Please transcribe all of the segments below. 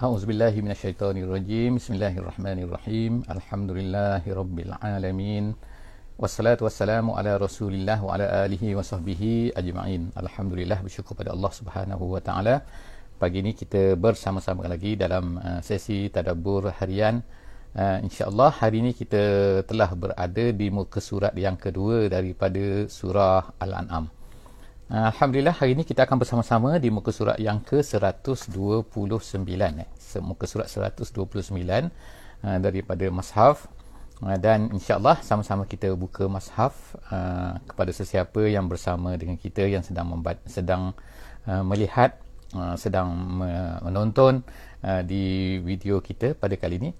أعوذ بالله من الشيطان الرجيم بسم الله الرحمن الرحيم الحمد لله رب العالمين والصلاة والسلام على رسول الله وعلى آله وصحبه أجمعين الحمد لله bersyukur pada Allah Subhanahu wa taala pagi ini kita bersama-sama lagi dalam uh, sesi tadabbur harian uh, insyaallah hari ini kita telah berada di muka surat yang kedua daripada surah al-an'am Alhamdulillah hari ini kita akan bersama-sama di muka surat yang ke-129 eh. Muka surat 129 uh, daripada Mashaf uh, dan insyaAllah sama-sama kita buka Mashaf uh, kepada sesiapa yang bersama dengan kita yang sedang membat- sedang uh, melihat uh, sedang menonton uh, di video kita pada kali ini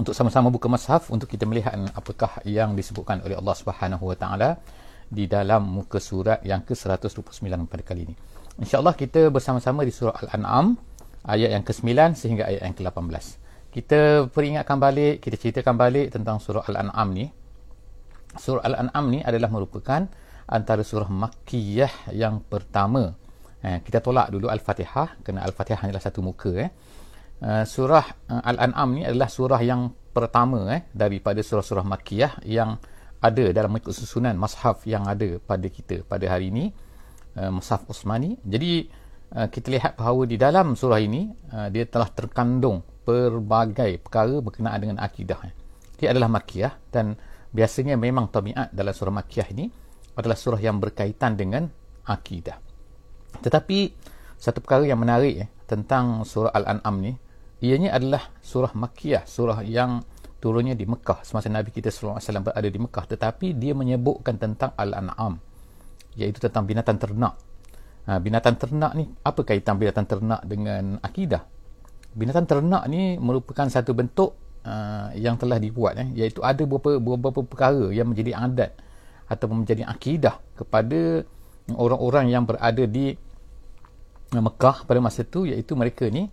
untuk sama-sama buka Mashaf untuk kita melihat apakah yang disebutkan oleh Allah Subhanahu Wa Taala di dalam muka surat yang ke-129 pada kali ini. InsyaAllah kita bersama-sama di surah Al-An'am ayat yang ke-9 sehingga ayat yang ke-18. Kita peringatkan balik, kita ceritakan balik tentang surah Al-An'am ni. Surah Al-An'am ni adalah merupakan antara surah Makkiyah yang pertama. Eh, kita tolak dulu Al-Fatihah kerana Al-Fatihah hanyalah satu muka. Eh. Uh, surah uh, Al-An'am ni adalah surah yang pertama eh, daripada surah-surah Makkiyah yang ada dalam mengikut susunan mashaf yang ada pada kita pada hari ini uh, mashaf Osmani. Jadi uh, kita lihat bahawa di dalam surah ini uh, dia telah terkandung pelbagai perkara berkenaan dengan akidah. Dia adalah makiyah dan biasanya memang tabiat dalam surah makiyah ini adalah surah yang berkaitan dengan akidah. Tetapi satu perkara yang menarik eh, tentang surah Al-An'am ni ianya adalah surah makiyah surah yang turunnya di Mekah semasa Nabi kita SAW berada di Mekah tetapi dia menyebutkan tentang Al-An'am iaitu tentang binatang ternak. Ha, binatang ternak ni apa kaitan binatang ternak dengan akidah? Binatang ternak ni merupakan satu bentuk uh, yang telah dibuat eh, iaitu ada beberapa, beberapa perkara yang menjadi adat atau menjadi akidah kepada orang-orang yang berada di Mekah pada masa itu iaitu mereka ni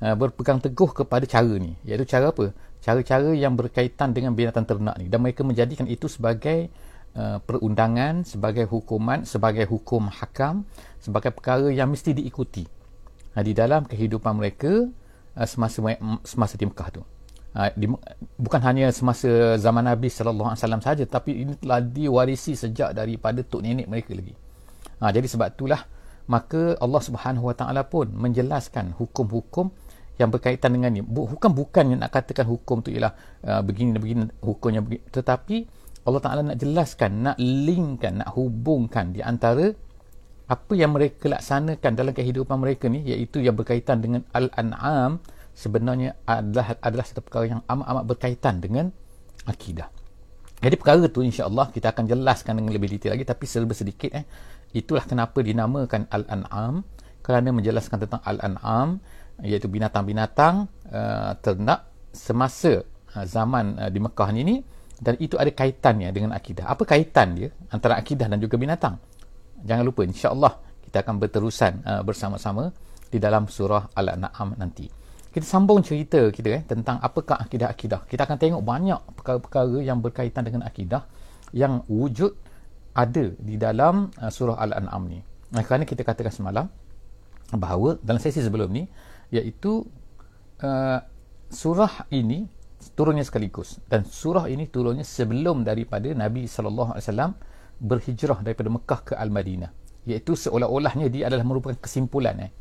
uh, berpegang teguh kepada cara ni. Iaitu cara apa cara-cara yang berkaitan dengan binatang ternak ni. Dan mereka menjadikan itu sebagai uh, perundangan sebagai hukuman sebagai hukum hakam sebagai perkara yang mesti diikuti uh, di dalam kehidupan mereka uh, semasa semasa di Mekah tu. Uh, di, bukan hanya semasa zaman Nabi sallallahu alaihi wasallam saja tapi ini telah diwarisi sejak daripada tok nenek mereka lagi. Uh, jadi sebab itulah maka Allah Subhanahu wa taala pun menjelaskan hukum-hukum yang berkaitan dengan ni. Bukan bukan nak katakan hukum tu ialah uh, begini dan begini hukumnya begini. Tetapi Allah Taala nak jelaskan nak linkkan nak hubungkan di antara apa yang mereka laksanakan dalam kehidupan mereka ni iaitu yang berkaitan dengan al-an'am sebenarnya adalah adalah satu perkara yang amat-amat berkaitan dengan akidah. Jadi perkara tu insya-Allah kita akan jelaskan dengan lebih detail lagi tapi serba sedikit eh itulah kenapa dinamakan al-an'am. Kerana menjelaskan tentang al-an'am iaitu binatang-binatang uh, ternak semasa uh, zaman uh, di Mekah ini dan itu ada kaitannya dengan akidah. Apa kaitan dia antara akidah dan juga binatang? Jangan lupa insya-Allah kita akan berterusan uh, bersama-sama di dalam surah Al-An'am nanti. Kita sambung cerita kita eh, tentang apakah akidah-akidah. Kita akan tengok banyak perkara-perkara yang berkaitan dengan akidah yang wujud ada di dalam uh, surah Al-An'am ni. Nah, kerana kita katakan semalam bahawa dalam sesi sebelum ni iaitu uh, surah ini turunnya sekaligus. Dan surah ini turunnya sebelum daripada Nabi sallallahu alaihi wasallam berhijrah daripada Mekah ke Al-Madinah. Iaitu seolah-olahnya dia adalah merupakan kesimpulan eh.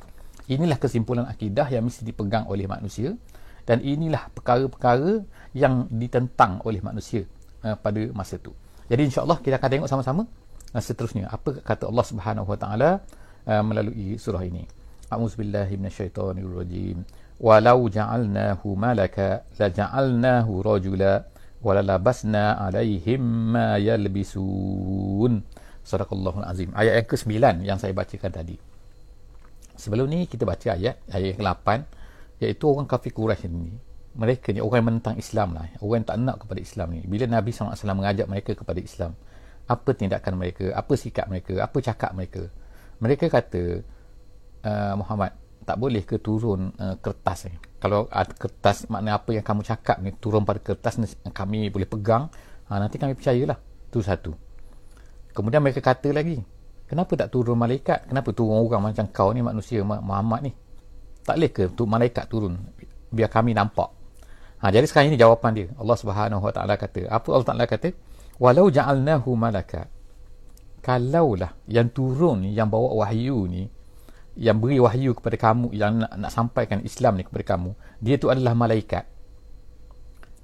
inilah kesimpulan akidah yang mesti dipegang oleh manusia. Dan inilah perkara-perkara yang ditentang oleh manusia uh, pada masa itu jadi insya-Allah kita akan tengok sama-sama uh, seterusnya. Apa kata Allah Subhanahu wa taala uh, melalui surah ini A'udzubillahi بالله من الشيطان الرجيم ولو جعلناه ملكا لجعلناه رجلا وللبسنا alaihim ما يلبسون صدق الله العظيم yang ke-9 yang saya bacakan tadi. Sebelum ni kita baca ayat ayat yang ke-8 iaitu orang kafir Quraisy ni. Mereka ni orang yang menentang Islam lah. Orang yang tak nak kepada Islam ni. Bila Nabi SAW mengajak mereka kepada Islam apa tindakan mereka? Apa sikap mereka? Apa cakap mereka? Mereka kata uh, Muhammad tak boleh ke turun uh, kertas ni? Kalau uh, kertas makna apa yang kamu cakap ni turun pada kertas ni kami boleh pegang. Uh, nanti kami percayalah. Tu satu. Kemudian mereka kata lagi kenapa tak turun malaikat? Kenapa turun orang macam kau ni manusia Muhammad ni? Tak boleh ke untuk malaikat turun? Biar kami nampak. Ha, jadi sekarang ini jawapan dia. Allah Subhanahu Wa Taala kata apa Allah Taala kata? Walau ja'alnahu malaka kalaulah yang turun ni yang bawa wahyu ni yang beri wahyu kepada kamu yang nak, nak sampaikan Islam ni kepada kamu dia tu adalah malaikat.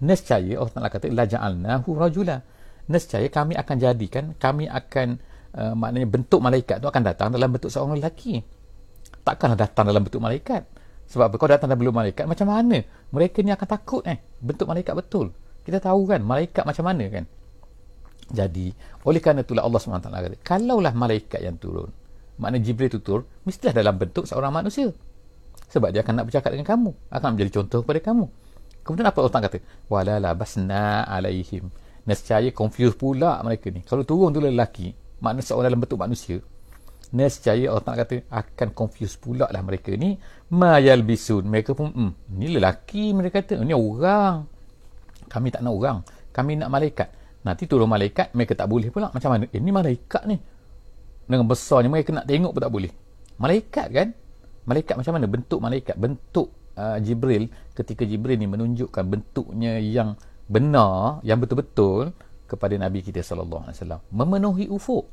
Nescaya Allah Taala kata la ja'alnahu rajula. Nescaya kami akan jadikan kami akan uh, maknanya bentuk malaikat tu akan datang dalam bentuk seorang lelaki. Takkanlah datang dalam bentuk malaikat. Sebab apa? Kau datang dalam bentuk malaikat macam mana? Mereka ni akan takut eh? Bentuk malaikat betul. Kita tahu kan malaikat macam mana kan? Jadi oleh kerana itulah Allah SWT kata kalaulah malaikat yang turun makna Jibril tu turun mestilah dalam bentuk seorang manusia. Sebab dia akan nak bercakap dengan kamu akan menjadi contoh kepada kamu. Kemudian apa Allah kata? Wala labasna alaihim. Nescaya confuse pula mereka ni. Kalau turun tu lelaki makna seorang dalam bentuk manusia nescaya Ta'ala kata akan confuse pula lah mereka ni. Mayal bisun mereka pun hmm, ni lelaki mereka kata. Ni orang. Kami tak nak orang. Kami nak malaikat. Nanti turun malaikat mereka tak boleh pula. Macam mana? Eh, ni malaikat ni dengan besarnya mereka nak tengok pun tak boleh. Malaikat kan? Malaikat macam mana? Bentuk malaikat. Bentuk uh, Jibril ketika Jibril ni menunjukkan bentuknya yang benar yang betul-betul kepada Nabi kita sallallahu alaihi wasallam. Memenuhi ufuk.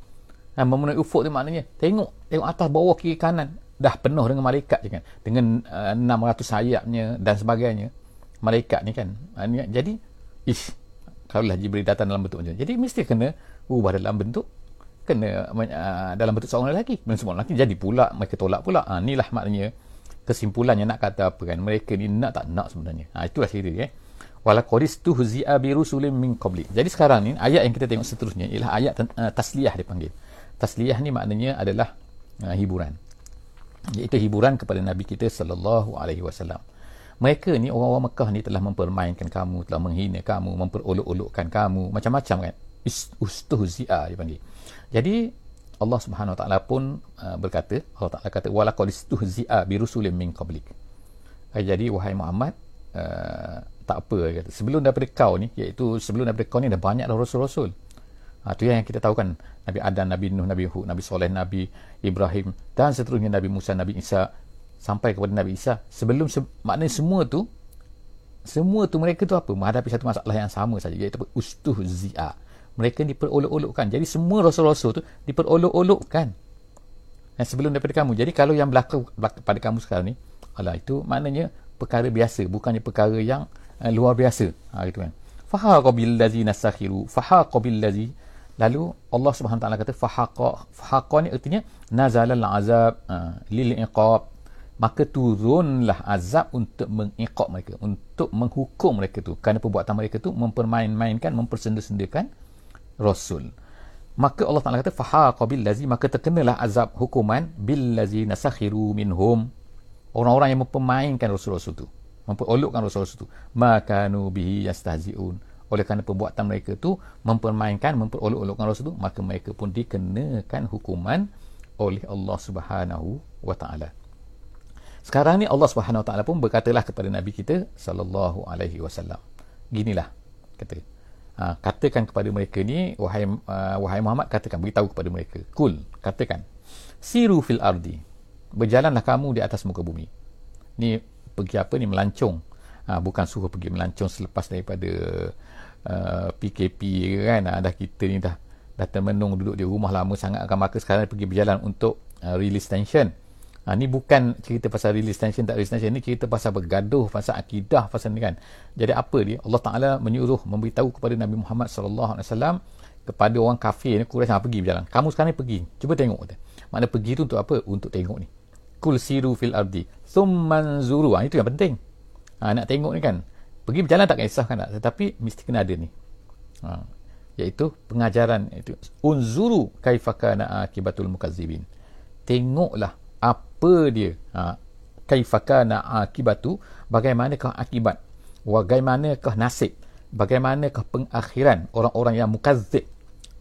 Ha, memenuhi ufuk tu maknanya tengok tengok atas bawah kiri kanan. Dah penuh dengan malaikat je kan? Dengan uh, 600 sayapnya dan sebagainya. Malaikat ni kan? Ha, ni, jadi ish kalaulah Jibril datang dalam bentuk macam jadi mesti kena ubah dalam bentuk kena uh, dalam bentuk seorang lelaki dan semua lelaki jadi pula mereka tolak pula ha, inilah maknanya kesimpulannya nak kata apa kan mereka ni nak tak nak sebenarnya ha, itulah cerita eh walaqadis tuhzi'a bi rusulin min qabli. Jadi sekarang ni ayat yang kita tengok seterusnya ialah ayat uh, tasliyah dipanggil. Tasliyah ni maknanya adalah uh, hiburan. Iaitu hiburan kepada Nabi kita sallallahu alaihi wasallam. Mereka ni orang-orang Mekah ni telah mempermainkan kamu, telah menghina kamu, memperolok-olokkan kamu, macam-macam kan. Ustuhzi'a dipanggil. Jadi Allah Subhanahu Wa Taala pun uh, berkata, Allah Taala kata walaqadis tuhzi'a bi rusulin min qablik. Jadi wahai Muhammad, uh, tak apa kata. sebelum daripada kau ni iaitu sebelum daripada kau ni dah banyak dah rasul-rasul ha, tu yang kita tahu kan Nabi Adam, Nabi Nuh, Nabi Hud, Nabi Soleh, Nabi Ibrahim dan seterusnya Nabi Musa, Nabi Isa sampai kepada Nabi Isa sebelum se- maknanya semua tu semua tu mereka tu apa menghadapi satu masalah yang sama saja iaitu ustuh zi'a mereka diperolok-olokkan. Jadi semua rasul-rasul tu diperolok-olokkan. Dan sebelum daripada kamu. Jadi kalau yang berlaku, berlaku pada kamu sekarang ni alah itu maknanya perkara biasa. Bukannya perkara yang uh, luar biasa. Ha gitu kan. Fahaqa bil ladzi nasakhiru. Fahaqa bil ladzi lalu Allah Subhanahu taala kata fahaqa fahaqa ni artinya nazalal azab uh, lil iqab. Maka turunlah azab untuk mengiqab mereka untuk menghukum mereka tu. Kerana perbuatan mereka tu mempermain-mainkan mempersenda-sendakan rasul. Maka Allah Taala kata fahaqa bil ladzi maka terkenalah azab hukuman bil ladzi nasakhiru minhum. Orang-orang yang mempermainkan rasul-rasul tu memperolokkan Rasul-Rasul itu makanu bihi yastahziun. Oleh kerana perbuatan mereka itu mempermainkan memperolok-olokkan Rasul itu maka mereka pun dikenakan hukuman oleh Allah Subhanahu wa taala. Sekarang ni Allah Subhanahu wa taala pun berkatalah kepada nabi kita sallallahu alaihi wasallam. Ginilah kata ha, katakan kepada mereka ni wahai uh, wahai Muhammad katakan beritahu kepada mereka. Kul katakan siru fil ardi berjalanlah kamu di atas muka bumi. Ni pergi apa ni? Melancong. Ha, bukan suruh pergi melancong selepas daripada uh, PKP kan? Ha, dah kita ni dah dah termenung duduk di rumah lama sangat akan maka sekarang pergi berjalan untuk uh, release tension ha, ni bukan cerita pasal release tension tak release tension. Ni cerita pasal bergaduh pasal akidah pasal ni kan. Jadi apa dia? Allah Ta'ala menyuruh memberitahu kepada Nabi Muhammad SAW kepada orang kafir ni Quraisy ha, pergi berjalan. Kamu sekarang ni pergi. Cuba tengok mana pergi tu untuk apa? Untuk tengok ni. Kul siru fil ardi thumman zuru. Ha, itu yang penting. Ha, nak tengok ni kan. Pergi berjalan tak kisah kan tak tetapi mesti kena ada ni. Ha, iaitu pengajaran. Itu unzuru kaifakana akibatul mukazzibin. Tengoklah apa dia? Ha, kaifakana akibatu bagaimanakah akibat? Bagaimanakah nasib? Bagaimanakah pengakhiran? Orang-orang yang mukazzib.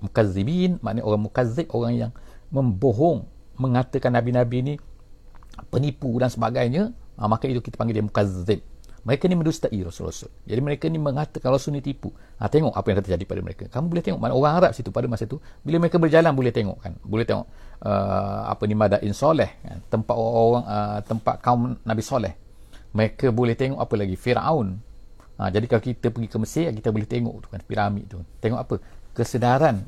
Mukazzibin maknanya orang mukazzib orang yang membohong mengatakan nabi-nabi ni penipu dan sebagainya. Ha, maka itu kita panggil dia mukazzib mereka ni mendustai Rasul-Rasul. Jadi mereka ni mengatakan Rasul ni tipu ha, tengok apa yang terjadi pada mereka. Kamu boleh tengok mana orang Arab situ pada masa itu bila mereka berjalan boleh tengok kan. Boleh tengok uh, apa ni Madain Soleh kan. Tempat orang uh, tempat kaum Nabi Soleh. Mereka boleh tengok apa lagi? Firaun. Ha, jadi kalau kita pergi ke Mesir kita boleh tengok tu kan piramid tu. Tengok apa? Kesedaran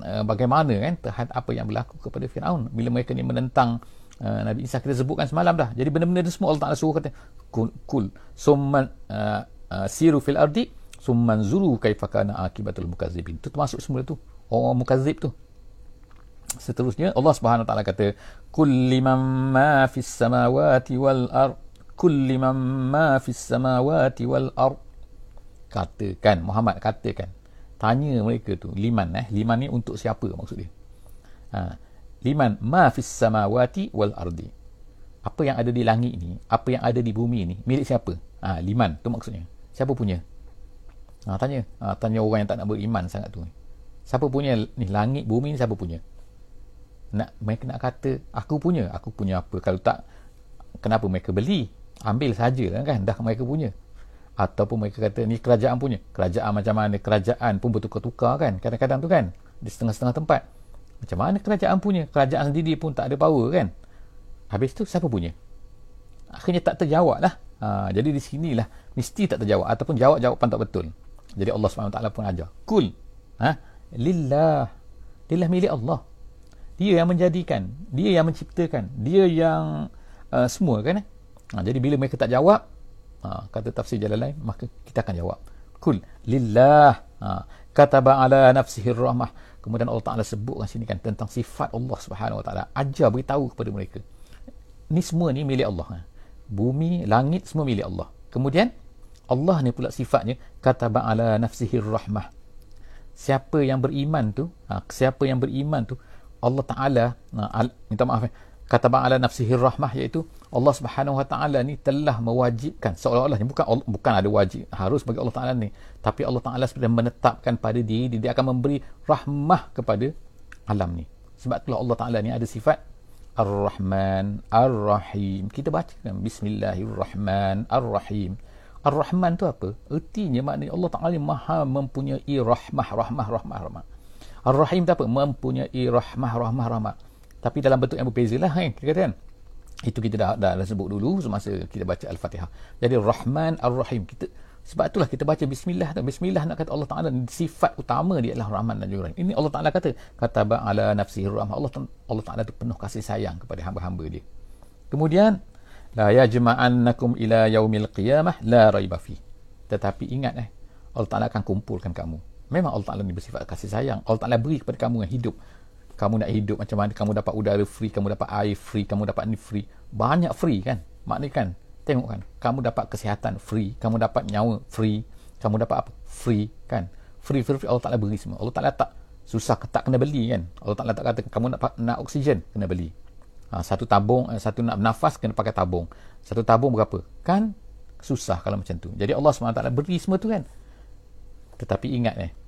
uh, bagaimana kan terhadap apa yang berlaku kepada Firaun. Bila mereka ni menentang uh, Nabi Isa kita sebutkan semalam dah. Jadi benda-benda tu semua Allah Taala suruh kata kul, kul summan uh, uh, siru fil ardi summan zuru kaifa kana akibatul mukazzibin. Tu termasuk semua tu. Orang mukazzib tu. Seterusnya Allah Subhanahu taala kata kulli man ma fis samawati wal ard kulli man ma fis samawati wal ard katakan Muhammad katakan. Tanya mereka tu liman eh? Liman ni untuk siapa? Maksud dia. Ha liman ma fis samawati wal ardi. Apa yang ada di langit ni apa yang ada di bumi ni milik siapa? Ha liman tu maksudnya. Siapa punya? Ha tanya. Ha, tanya orang yang tak nak beriman sangat tu. Siapa punya ni? Langit bumi ni siapa punya? Nak mereka nak kata aku punya. Aku punya apa? Kalau tak kenapa mereka beli? Ambil saja kan dah mereka punya. Ataupun mereka kata ni kerajaan punya. Kerajaan macam mana? Kerajaan pun bertukar-tukar kan kadang-kadang tu kan di setengah-setengah tempat macam mana kerajaan punya? Kerajaan sendiri pun tak ada power kan? Habis tu siapa punya? Akhirnya tak terjawab lah. Ha, jadi di sinilah mesti tak terjawab ataupun jawab jawapan tak betul. Jadi Allah SWT pun ajar. Kul ha? lillah. Lillah milik Allah. Dia yang menjadikan. Dia yang menciptakan. Dia yang uh, semua kan eh? ha, jadi bila mereka tak jawab ha, kata tafsir jalan lain maka kita akan jawab. Kul lillah. Ha, kataba ala nafsihi rahmah kemudian Allah Taala sebutkan sini kan tentang sifat Allah Subhanahu Wa Taala. Ajar beritahu kepada mereka. Ni semua ni milik Allah. Ha. bumi langit semua milik Allah. Kemudian Allah ni pula sifatnya kataba ala nafsihi rahmah. Siapa yang beriman tu ha, siapa yang beriman tu Allah Taala ha, minta maaf eh, kata ala nafsihi rahmah iaitu Allah Subhanahu Wa Taala ni telah mewajibkan seolah-olah ni bukan bukan ada wajib harus bagi Allah Taala ni. Tapi Allah Taala sudah menetapkan pada diri dia akan memberi rahmah kepada alam ni. Sebab itulah Allah Taala ni ada sifat Ar-Rahman Ar-Rahim. Kita baca kan Bismillahirrahman Ar-Rahim. Ar-Rahman tu apa? Ertinya maknanya Allah Ta'ala maha mempunyai rahmah, rahmah, rahmah, rahmah. Ar-Rahim tu apa? Mempunyai rahmah, rahmah, rahmah. Tapi dalam bentuk yang berbeza lah kan? Kita kata kan itu kita dah, dah, dah sebut dulu semasa kita baca Al-Fatihah. Jadi Rahman Ar-Rahim. Kita sebab itulah kita baca Bismillah tu. Bismillah nak kata Allah Ta'ala sifat utama dia adalah Rahman dan Rahim ini Allah Ta'ala kata kata ala nafsi rahmah. Allah, Allah Ta'ala tu penuh kasih sayang kepada hamba-hamba dia. Kemudian la yajma'annakum ila yaumil qiyamah la raiba fi. Tetapi ingat eh Allah Ta'ala akan kumpulkan kamu. Memang Allah Ta'ala ni bersifat kasih sayang. Allah Ta'ala beri kepada kamu yang hidup kamu nak hidup macam mana? Kamu dapat udara free kamu dapat air free kamu dapat ni free. Banyak free kan? Maknanya kan? Tengok kan? Kamu dapat kesihatan free kamu dapat nyawa free kamu dapat apa? Free kan? Free free, free. Allah Ta'ala beri semua. Allah Ta'ala tak susah tak kena beli kan? Allah Ta'ala tak kata kamu nak nak oksigen kena beli. Ha, satu tabung eh, satu nak nafas kena pakai tabung. Satu tabung berapa? Kan? Susah kalau macam tu. Jadi Allah SWT beri semua tu kan? Tetapi ingat eh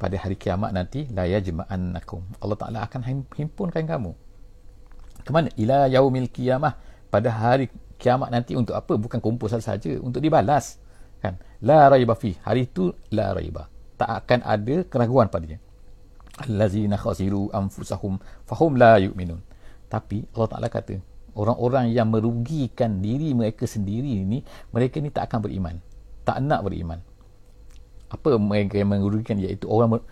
pada hari kiamat nanti la yajma'annakum. Allah Taala akan himpunkan kamu. Ke mana? Ila yaumil kiamah. Pada hari kiamat nanti untuk apa? Bukan kumpul saja untuk dibalas. Kan? La raiba fi hari itu la raiba. Tak akan ada keraguan padanya allazina khasiru anfusahum fahum la yu'minun. Tapi Allah Taala kata orang-orang yang merugikan diri mereka sendiri ni mereka ni tak akan beriman. Tak nak beriman apa mereka yang merugikan iaitu orang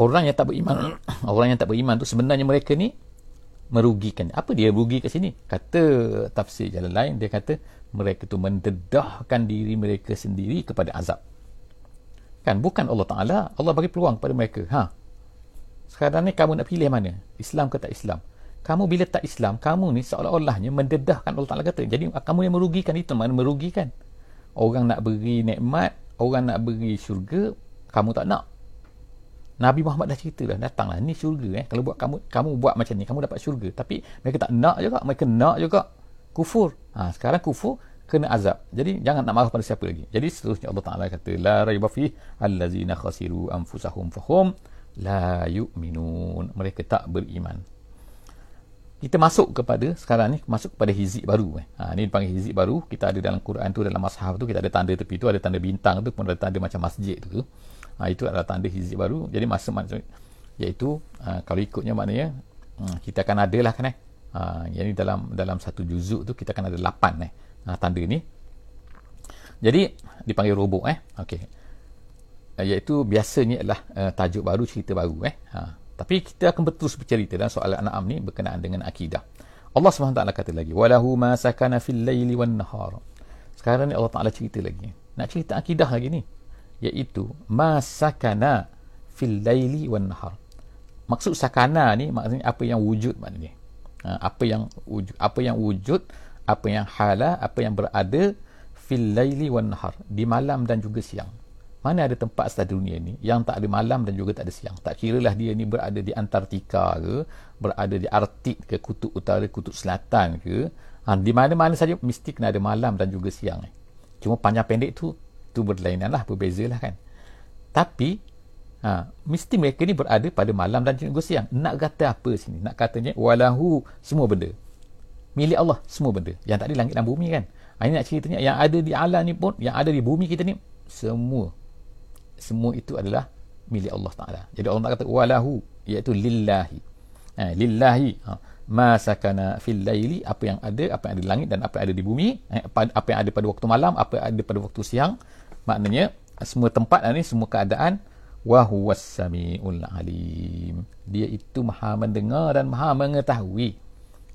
orang yang tak beriman. Orang yang tak beriman tu sebenarnya mereka ni merugikan apa dia rugi kat sini? Kata tafsir jalan lain dia kata mereka tu mendedahkan diri mereka sendiri kepada azab. Kan? Bukan Allah Taala. Allah bagi peluang kepada mereka. Ha. Sekarang ni kamu nak pilih mana? Islam ke tak Islam? Kamu bila tak Islam kamu ni seolah-olahnya mendedahkan Allah Taala kata. Jadi kamu yang merugikan itu. Mana merugikan? Orang nak beri nikmat orang nak beri syurga kamu tak nak. Nabi Muhammad dah cerita dah datanglah ni syurga eh. Kalau buat kamu kamu buat macam ni kamu dapat syurga. Tapi mereka tak nak juga mereka nak juga kufur. Ha, sekarang kufur kena azab. Jadi jangan nak marah pada siapa lagi. Jadi seterusnya Allah Taala kata la raiba fi allazina khasiru anfusahum fahum la yu'minun. Mereka tak beriman kita masuk kepada sekarang ni masuk kepada hizib baru eh. Ha, ni dipanggil hizib baru kita ada dalam Quran tu dalam mashaf tu kita ada tanda tepi tu ada tanda bintang tu pun ada tanda macam masjid tu ha, itu adalah tanda hizib baru jadi masa iaitu ha, kalau ikutnya maknanya hmm, kita akan ada lah kan eh Ha, yang dalam dalam satu juzuk tu kita akan ada lapan eh. Ha, tanda ni. Jadi dipanggil robok eh. Okey. Uh, iaitu biasanya adalah uh, tajuk baru cerita baru eh. Ha, tapi kita akan terus bercerita dalam soal An'am ni berkenaan dengan akidah. Allah SWT kata lagi, "Walahu ma sakana fil laili wan nahar." Sekarang ni Allah Taala cerita lagi. Nak cerita akidah lagi ni. Iaitu ma sakana fil laili wan nahar. Maksud sakana ni maksudnya apa yang wujud maknanya. Ha, apa yang wujud apa yang wujud apa yang hala apa yang berada fil laili wan nahar di malam dan juga siang mana ada tempat atas dunia ni yang tak ada malam dan juga tak ada siang tak kiralah dia ni berada di Antartika ke berada di Arktik ke kutub utara kutub selatan ke ha, di mana-mana saja mesti kena ada malam dan juga siang cuma panjang pendek tu tu berlainan lah berbeza lah kan tapi Ha, mesti mereka ni berada pada malam dan juga siang. Nak kata apa sini? Nak katanya walahu semua benda. Milik Allah semua benda. Yang tadi langit dan bumi kan. Ha, ini nak ceritanya yang ada di alam ni pun, yang ada di bumi kita ni semua. Semua itu adalah milik Allah Taala. Jadi Allah kata walahu iaitu lillahi. Ha, lillahi. Ha, ma sakana fil laili apa yang ada apa yang ada di langit dan apa yang ada di bumi eh, apa yang ada pada waktu malam apa yang ada pada waktu siang maknanya semua tempat ni semua keadaan wa huwas samiul alim dia itu maha mendengar dan maha mengetahui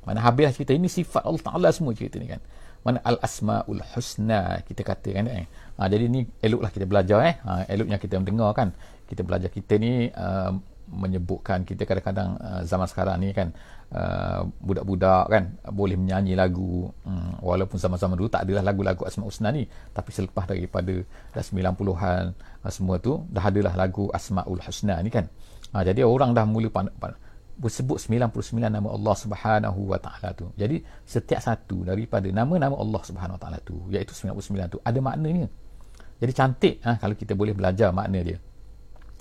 mana habis cerita ini sifat Allah Taala semua cerita ni kan mana al asmaul husna kita kata kan eh ha, jadi ni eloklah kita belajar eh ha, eloknya kita mendengar kan kita belajar kita ni uh, menyebutkan kita kadang-kadang uh, zaman sekarang ni kan uh, budak-budak kan boleh menyanyi lagu um, walaupun zaman-zaman dulu tak adalah lagu-lagu Asma Husna ni tapi selepas daripada dah 90-an uh, semua tu dah adalah lagu Asmaul Husna ni kan uh, jadi orang dah mula pan- pan- bersebut 99 nama Allah Subhanahu wa taala tu. Jadi setiap satu daripada nama-nama Allah Subhanahu wa taala tu iaitu 99 tu ada maknanya. Jadi cantik ha, kalau kita boleh belajar makna dia.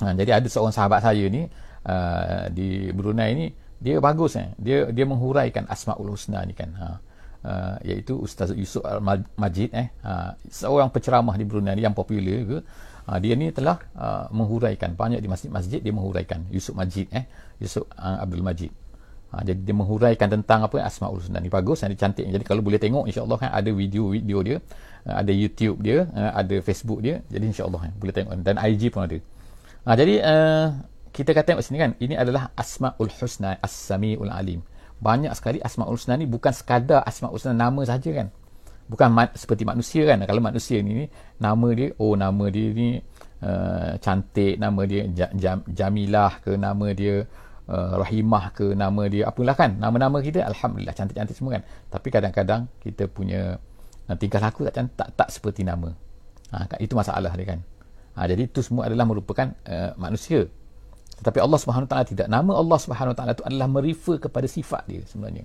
Ha, jadi ada seorang sahabat saya ni uh, di Brunei ni dia bagus eh. Dia dia menghuraikan Asmaul Husna ni kan. Ha. Uh, iaitu Ustaz Yusuf Al-Majid eh. Ha, seorang penceramah di Brunei yang popular ke. Ha, dia ni telah uh, menghuraikan banyak di masjid-masjid dia menghuraikan Yusuf Majid eh. Yusuf uh, Abdul Majid. Ha, jadi dia menghuraikan tentang apa Asmaul Husna ni bagus dan cantik. Jadi kalau boleh tengok insya-Allah kan ada video-video dia, uh, ada YouTube dia, uh, ada Facebook dia. Jadi insya-Allah kan boleh tengok dan IG pun ada. Ha, jadi uh, kita kata tengok sini kan, ini adalah Asmaul Husna, As-Samiul Alim. Banyak sekali Asmaul Husna ni bukan sekadar Asmaul Husna nama saja kan. Bukan ma- seperti manusia kan. Kalau manusia ni, ni nama dia, oh nama dia ni uh, cantik, nama dia jam, Jamilah ke, nama dia uh, Rahimah ke, nama dia apalah kan. Nama-nama kita Alhamdulillah cantik-cantik semua kan. Tapi kadang-kadang kita punya uh, tingkah laku tak, tak, tak seperti nama. Ha, itu masalah dia kan. Ha, jadi itu semua adalah merupakan uh, manusia. Tetapi Allah Subhanahu Taala tidak. Nama Allah Subhanahu Taala itu adalah merefer kepada sifat dia sebenarnya.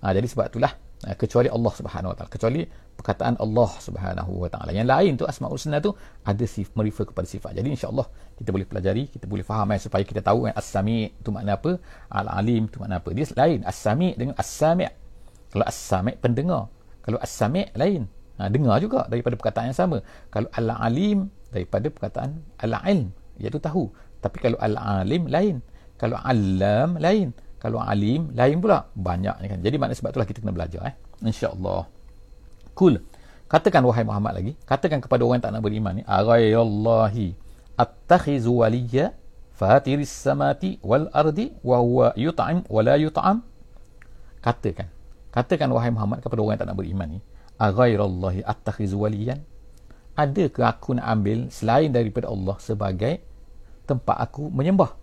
Ha, jadi sebab itulah kecuali Allah Subhanahu Wa Taala, kecuali perkataan Allah Subhanahu Wa Taala. Yang lain tu Asmaul Husna tu ada sif merefer kepada sifat. Jadi insya-Allah kita boleh pelajari, kita boleh faham eh, supaya kita tahu eh, As-Sami itu makna apa, Al-Alim itu makna apa. Dia lain As-Sami dengan As-Sami'. Kalau As-Sami' pendengar, kalau As-Sami' lain. Ha, dengar juga daripada perkataan yang sama. Kalau Al-Alim daripada perkataan al-ilm iaitu tahu tapi kalau al-alim lain kalau alam lain kalau alim lain pula. Banyak kan. Jadi makna sebab itulah kita kena belajar eh. Insyaallah. Cool katakan wahai Muhammad lagi. Katakan kepada orang yang tak nak beriman ni aghayallahi attakhizu waliya fatiris samati wal ardi wa huwa yut'im wa la yut'am. Katakan. Katakan wahai Muhammad kepada orang yang tak nak beriman ni aghayallahi attakhizu waliyan ada ke aku nak ambil selain daripada Allah sebagai tempat aku menyembah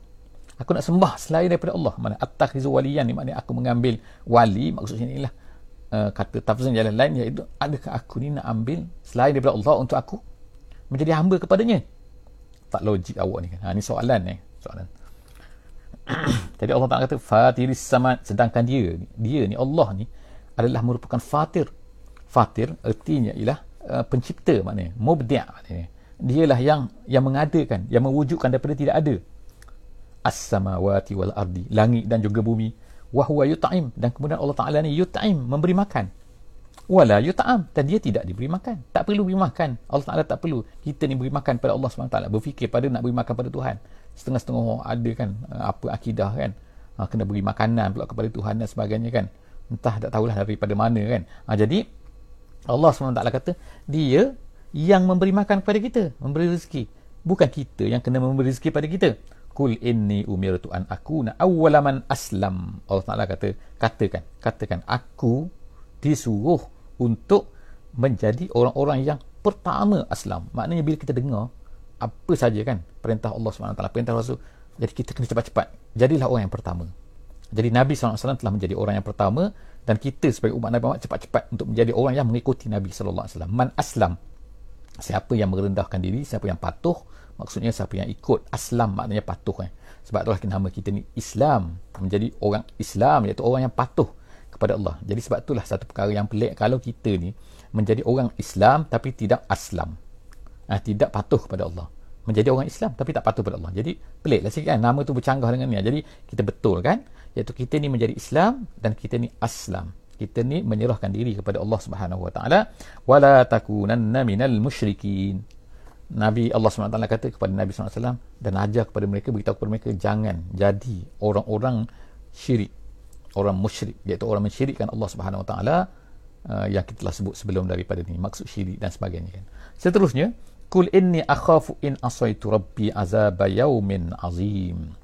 aku nak sembah selain daripada Allah. Mana attakhizu waliyan ni maknanya aku mengambil wali maksudnya inilah uh, kata tafsir jalan lain iaitu adakah aku ni nak ambil selain daripada Allah untuk aku menjadi hamba kepadanya? Tak logik awak ni kan? Ha, ni soalan ni eh. soalan. Jadi Allah Taala kata fatiris samad. Sedangkan dia dia ni Allah ni adalah merupakan fatir. Fatir artinya ialah Uh, pencipta maknanya mubdi' maknanya. Dialah yang yang mengadakan yang mewujudkan daripada tidak ada as-samawati wal ardi. Langit dan juga bumi. Wa huwa yut'im. Dan kemudian Allah Taala ni yut'im memberi makan. Wala yut'am. Dan dia tidak diberi makan. Tak perlu beri makan. Allah Taala tak perlu. Kita ni beri makan pada Allah SWT berfikir pada nak beri makan pada Tuhan. Setengah-setengah orang ada kan uh, apa akidah kan. Ha, kena beri makanan pula kepada Tuhan dan sebagainya kan. Entah tak tahulah daripada mana kan. Ha, jadi Allah SWT kata dia yang memberi makan kepada kita. Memberi rezeki. Bukan kita yang kena memberi rezeki pada kita kul inni umirtu an akuna awwalaman aslam. Allah Taala kata katakan katakan aku disuruh untuk menjadi orang-orang yang pertama aslam. Maknanya bila kita dengar apa saja kan perintah Allah SWT perintah Rasul jadi kita kena cepat-cepat. Jadilah orang yang pertama. Jadi Nabi SAW telah menjadi orang yang pertama dan kita sebagai umat Nabi Muhammad cepat-cepat untuk menjadi orang yang mengikuti Nabi SAW man aslam siapa yang merendahkan diri siapa yang patuh maksudnya siapa yang ikut aslam maknanya patuh eh. sebab itulah nama kita ni Islam. Menjadi orang Islam iaitu orang yang patuh kepada Allah. Jadi sebab itulah satu perkara yang pelik kalau kita ni menjadi orang Islam tapi tidak aslam. Eh, tidak patuh kepada Allah. Menjadi orang Islam tapi tak patuh kepada Allah. Jadi pelik lah sikit kan nama tu bercanggah dengan ni. Jadi kita betul kan iaitu kita ni menjadi Islam dan kita ni aslam. Kita ni menyerahkan diri kepada Allah Subhanahu Wa Taala. Wala takunanna minal musyrikin Nabi Allah SWT kata kepada Nabi SAW dan ajar kepada mereka, beritahu kepada mereka jangan jadi orang-orang syirik orang musyrik, iaitu orang mensyirikkan Allah Subhanahu Wa Taala uh, yang kita telah sebut sebelum daripada ini, maksud syirik dan sebagainya kan. seterusnya kul inni akhafu in asaitu rabbi azab yaumin azim.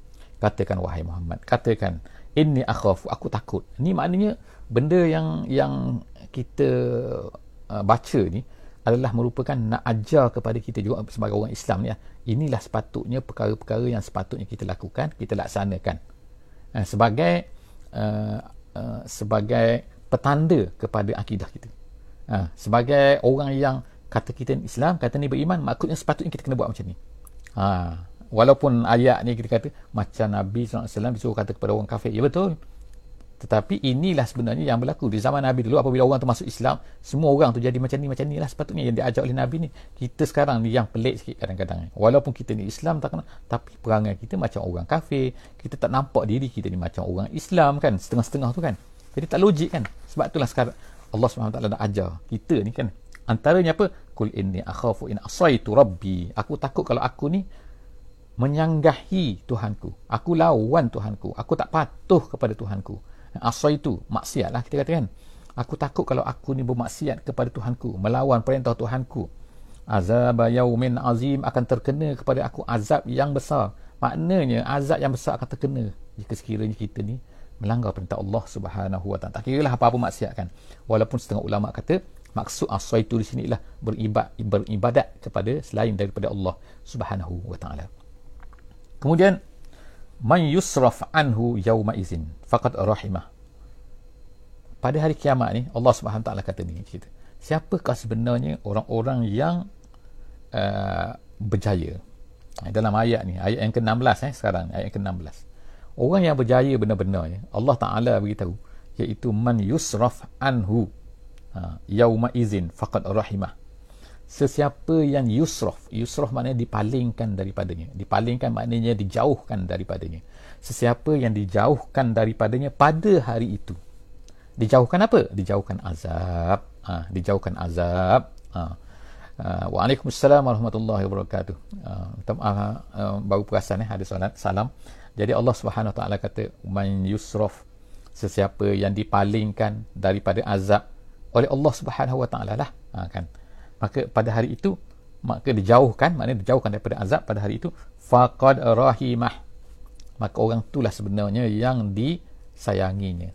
Katakan wahai Muhammad katakan inni akhafu. Aku takut. Ni maknanya benda yang yang kita uh, baca ni adalah merupakan nak ajar kepada kita juga sebagai orang Islam ya. inilah sepatutnya perkara-perkara yang sepatutnya kita lakukan kita laksanakan. Uh, sebagai uh, uh, sebagai petanda kepada akidah kita. Uh, sebagai orang yang kata kita Islam kata ni beriman maksudnya sepatutnya kita kena buat macam ni. Uh, walaupun ayat ni kita kata macam Nabi SAW disuruh kata kepada orang kafir. Ya betul tetapi inilah sebenarnya yang berlaku di zaman Nabi dulu apabila orang tu masuk Islam, semua orang tu jadi macam ni macam ni lah sepatutnya yang diajar oleh Nabi ni. Kita sekarang ni yang pelik sikit kadang-kadang. Walaupun kita ni Islam tak kena, tapi perangai kita macam orang kafir. Kita tak nampak diri kita ni macam orang Islam kan, setengah-setengah tu kan. Jadi tak logik kan. Sebab itulah sekarang Allah SWT nak ajar kita ni kan. Antaranya apa? Kul inni akhafu in asaitu rabbi. Aku takut kalau aku ni menyanggahi Tuhanku. Aku lawan Tuhanku. Aku tak patuh kepada Tuhanku asal itu maksiat lah kita katakan. Aku takut kalau aku ni bermaksiat kepada Tuhanku melawan perintah Tuhanku. Azab yaumin azim akan terkena kepada aku azab yang besar. Maknanya azab yang besar akan terkena jika sekiranya kita ni melanggar perintah Allah Subhanahu wa taala. Tak kiralah apa-apa maksiat kan. Walaupun setengah ulama kata maksud asal itu di sini lah beribad, beribadat kepada selain daripada Allah Subhanahu wa taala. Kemudian man yusraf anhu yauma izin. Faqad rahimah. Pada hari kiamat ni Allah Subhanahu taala kata ni cerita. Siapakah sebenarnya orang-orang yang uh, berjaya? Dalam ayat ni ayat yang ke-16 eh sekarang ayat yang ke-16 orang yang berjaya benar-benarnya Allah taala beritahu iaitu man yusraf anhu ha, yauma izin faqad rahimah sesiapa yang yusraf yusraf maknanya dipalingkan daripadanya dipalingkan maknanya dijauhkan daripadanya sesiapa yang dijauhkan daripadanya pada hari itu dijauhkan apa dijauhkan azab ha, dijauhkan azab ha. Uh, Waalaikumsalam warahmatullahi wabarakatuh. Uh, uh, baru perasan eh ada solat salam. Jadi Allah Subhanahu taala kata man yusraf sesiapa yang dipalingkan daripada azab oleh Allah Subhanahu Wa taala lah. Ha, kan maka pada hari itu maka dijauhkan maknanya dijauhkan daripada azab pada hari itu faqad rahimah. Maka orang itulah sebenarnya yang disayanginya.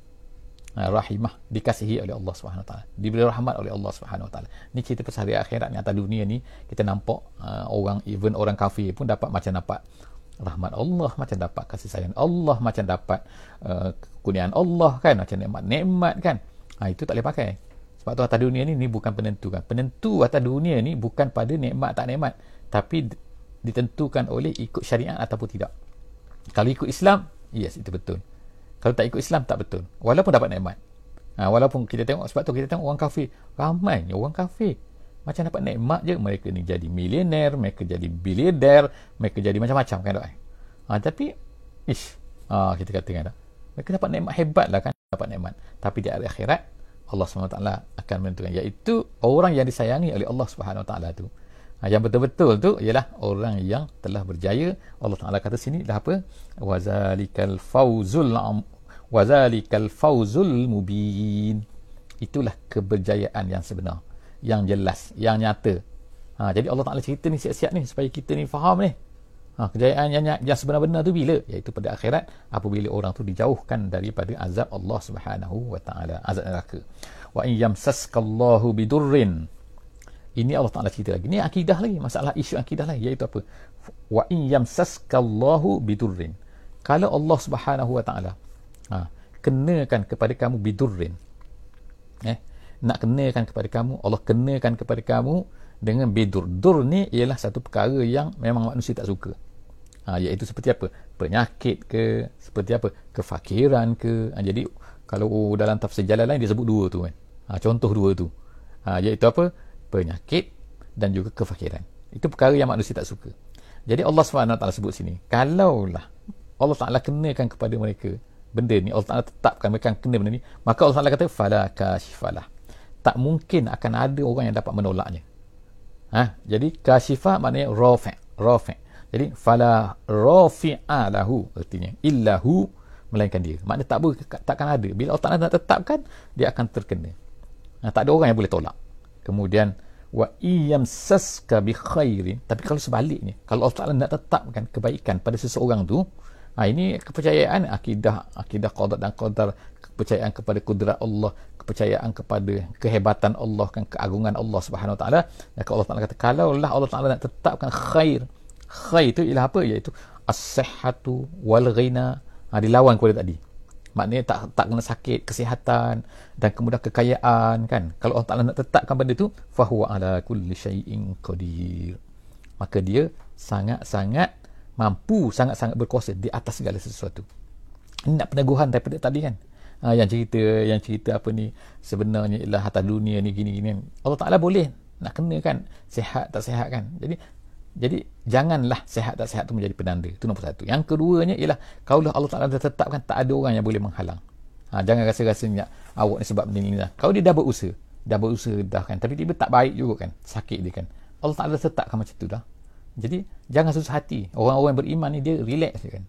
Ha, rahimah dikasihi oleh Allah Subhanahu taala. Diberi rahmat oleh Allah Subhanahu taala. Ni cerita pasal hari akhirat ni atas dunia ni kita nampak uh, orang even orang kafir pun dapat macam dapat rahmat Allah macam dapat kasih sayang Allah macam dapat uh, kurniaan Allah kan macam nikmat-nikmat kan. Ha, itu tak boleh pakai sebab tu atas dunia ni ni bukan penentu kan. Penentu atas dunia ni bukan pada nikmat tak nikmat, tapi ditentukan oleh ikut syariat ataupun tidak. Kalau ikut Islam, yes itu betul. Kalau tak ikut Islam tak betul. Walaupun dapat nikmat. Ha, walaupun kita tengok sebab tu kita tengok orang kafir, ramai orang kafir. Macam dapat nikmat je mereka ni jadi milioner, mereka jadi biliarder, mereka jadi macam-macam kan. Ha, tapi ish, ha, kita katakan dah. Mereka dapat nikmat hebat lah kan dapat nikmat. Tapi di akhirat Allah SWT akan menentukan. Iaitu orang yang disayangi oleh Allah SWT tu. Ha, yang betul-betul tu ialah orang yang telah berjaya. Allah Taala kata sini dah apa? Wazalikal fauzul wa zalikal fawzul mubin. Itulah keberjayaan yang sebenar yang jelas yang nyata. Ha, jadi Allah Taala cerita ni siap-siap ni supaya kita ni faham ni ha, kejayaan yang, yang sebenar-benar tu bila? Iaitu pada akhirat apabila orang tu dijauhkan daripada azab Allah Subhanahu wa taala azab neraka. Wa in yamsaskallahu bidurrin. Ini Allah Taala cerita lagi. Ni akidah lagi masalah isu akidah lagi iaitu apa? Wa in yamsaskallahu bidurrin. Kalau Allah Subhanahu wa taala ha, kenakan kepada kamu bidurrin eh nak kenakan kepada kamu Allah kenakan kepada kamu dengan bidur. Dur ni ialah satu perkara yang memang manusia tak suka ha, iaitu seperti apa? Penyakit ke? Seperti apa? Kefakiran ke? Ha, jadi kalau dalam tafsir jalan lain dia sebut dua tu kan. Ha, contoh dua tu. Ha, iaitu apa? Penyakit dan juga kefakiran. Itu perkara yang manusia tak suka. Jadi Allah SWT sebut sini kalaulah Allah Ta'ala kenakan kepada mereka benda ni Allah Ta'ala tetapkan mereka kena benda ni maka Allah Ta'ala kata fala kashifalah. Tak mungkin akan ada orang yang dapat menolaknya. Ha? jadi kashifah maknanya rafi' rafi' jadi fala rafi'a lahu artinya illahu melainkan dia. Maknanya tak boleh takkan ada. Bila Allah Ta'ala nak tetapkan dia akan terkena. Ha? tak ada orang yang boleh tolak. Kemudian wa iyam saska bi khairin. Tapi kalau sebaliknya kalau Allah Ta'ala nak tetapkan kebaikan pada seseorang tu Ha, ini kepercayaan akidah akidah qada dan qadar kepercayaan kepada kudrat Allah kepercayaan kepada kehebatan Allah kan keagungan Allah Subhanahu Wa Taala. Dan Allah Taala kata kalau lah Allah Taala nak tetapkan khair khair itu ialah apa iaitu as-sihhatu wal ghina ha, dilawan kepada tadi maknanya tak tak kena sakit kesihatan dan kemudian kekayaan kan kalau Allah Taala nak tetapkan benda tu fahuwa ala kulli syai'in qadir maka dia sangat-sangat mampu sangat-sangat berkuasa di atas segala sesuatu. Ini nak peneguhan daripada tadi kan. Ha, yang cerita yang cerita apa ni sebenarnya ialah harta dunia ni gini gini. Allah Taala boleh nak kena kan sihat tak sihat kan. Jadi jadi janganlah sihat tak sihat tu menjadi penanda. Itu nombor satu. Yang keduanya ialah kalau Allah Taala dah tetapkan tak ada orang yang boleh menghalang. Ha, jangan rasa-rasanya awak ni sebab ni ni lah. Kalau dia dah berusaha, dah berusaha dah kan. Tapi tiba tak baik juga kan. Sakit dia kan. Allah Taala tetapkan macam tu dah. Jadi jangan susah hati. Orang-orang yang beriman ni dia relax je kan.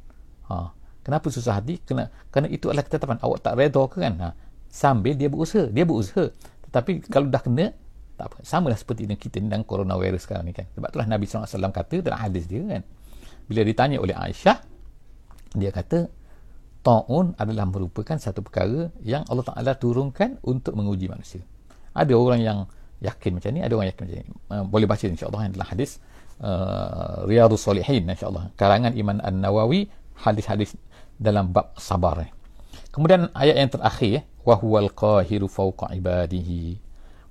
Ha. Kenapa susah hati? Kena, kerana itu adalah ketetapan. Awak tak redha ke kan? Ha. Sambil dia berusaha. Dia berusaha. Tetapi kalau dah kena, tak apa. Sama lah seperti dengan kita ni dan coronavirus sekarang ni kan. Sebab itulah Nabi SAW kata dalam hadis dia kan. Bila ditanya oleh Aisyah, dia kata, Ta'un adalah merupakan satu perkara yang Allah Ta'ala turunkan untuk menguji manusia. Ada orang yang yakin macam ni, ada orang yakin macam ni. Uh, boleh baca insyaAllah dalam hadis uh, Riyadus Salihin insyaAllah karangan Iman An-Nawawi hadis-hadis dalam bab sabar kemudian ayat yang terakhir wahuwal qahiru fawqa ibadihi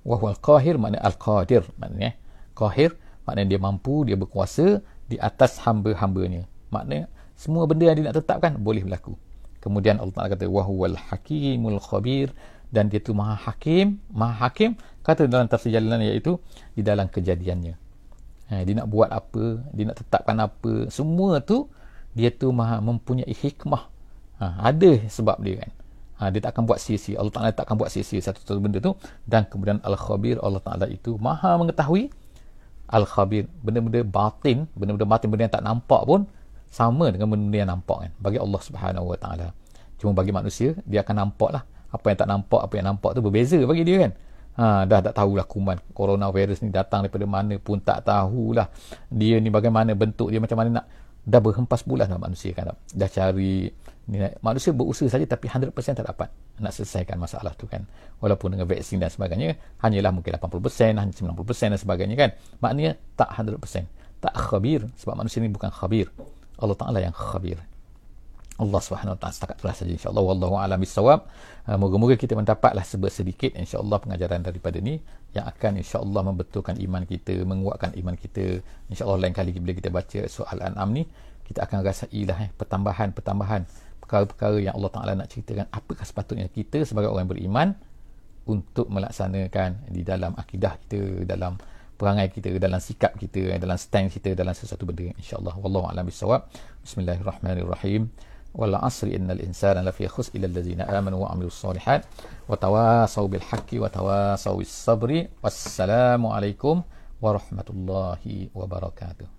wahuwal qahir makna al-qadir maknanya qahir maknanya dia mampu dia berkuasa di atas hamba-hambanya maknanya semua benda yang dia nak tetapkan boleh berlaku kemudian Allah Ta'ala kata wahuwal hakimul khabir dan dia tu maha hakim maha hakim kata dalam tafsir jalanan iaitu di dalam kejadiannya Ha, dia nak buat apa, dia nak tetapkan apa, semua tu dia tu maha mempunyai hikmah. Ha, ada sebab dia kan. Ha, dia tak akan buat sia-sia. Allah Ta'ala tak akan buat sia-sia satu-satu benda tu. Dan kemudian Al-Khabir, Allah Ta'ala itu maha mengetahui Al-Khabir. Benda-benda batin, benda-benda batin, benda yang tak nampak pun sama dengan benda yang nampak kan. Bagi Allah Subhanahu Wa Ta'ala. Cuma bagi manusia, dia akan nampak lah. Apa yang tak nampak, apa yang nampak tu berbeza bagi dia kan ha, dah tak tahulah kuman coronavirus ni datang daripada mana pun tak tahulah dia ni bagaimana bentuk dia macam mana nak dah berhempas bulan dah manusia kan dah cari ni, manusia berusaha saja tapi 100% tak dapat nak selesaikan masalah tu kan. Walaupun dengan vaksin dan sebagainya hanyalah mungkin 80% hanya 90% dan sebagainya kan. Maknanya tak 100% tak khabir sebab manusia ni bukan khabir. Allah Ta'ala yang khabir. Allah Subhanahu Wa Taala setakat itulah saja insyaallah. Wallahu alam bisawab uh, moga-moga kita mendapatlah sedikit insyaallah pengajaran daripada ni yang akan insyaallah membetulkan iman kita menguatkan iman kita. Insyaallah lain kali bila kita baca soal an'am ni kita akan rasailah eh pertambahan-pertambahan perkara-perkara yang Allah Ta'ala nak ceritakan. Apakah sepatutnya kita sebagai orang beriman untuk melaksanakan di dalam akidah kita dalam perangai kita dalam sikap kita eh, dalam stand kita dalam sesuatu benda insyaAllah. Wallahu a'lam bisawab Bismillahirrahmanirrahim. Wal asri innal insana lafi khus ila allazina amanu wa amilu salihat wa tawasaw bil haqqi wa tawasaw bis sabri. Wassalamu alaikum warahmatullahi wabarakatuh.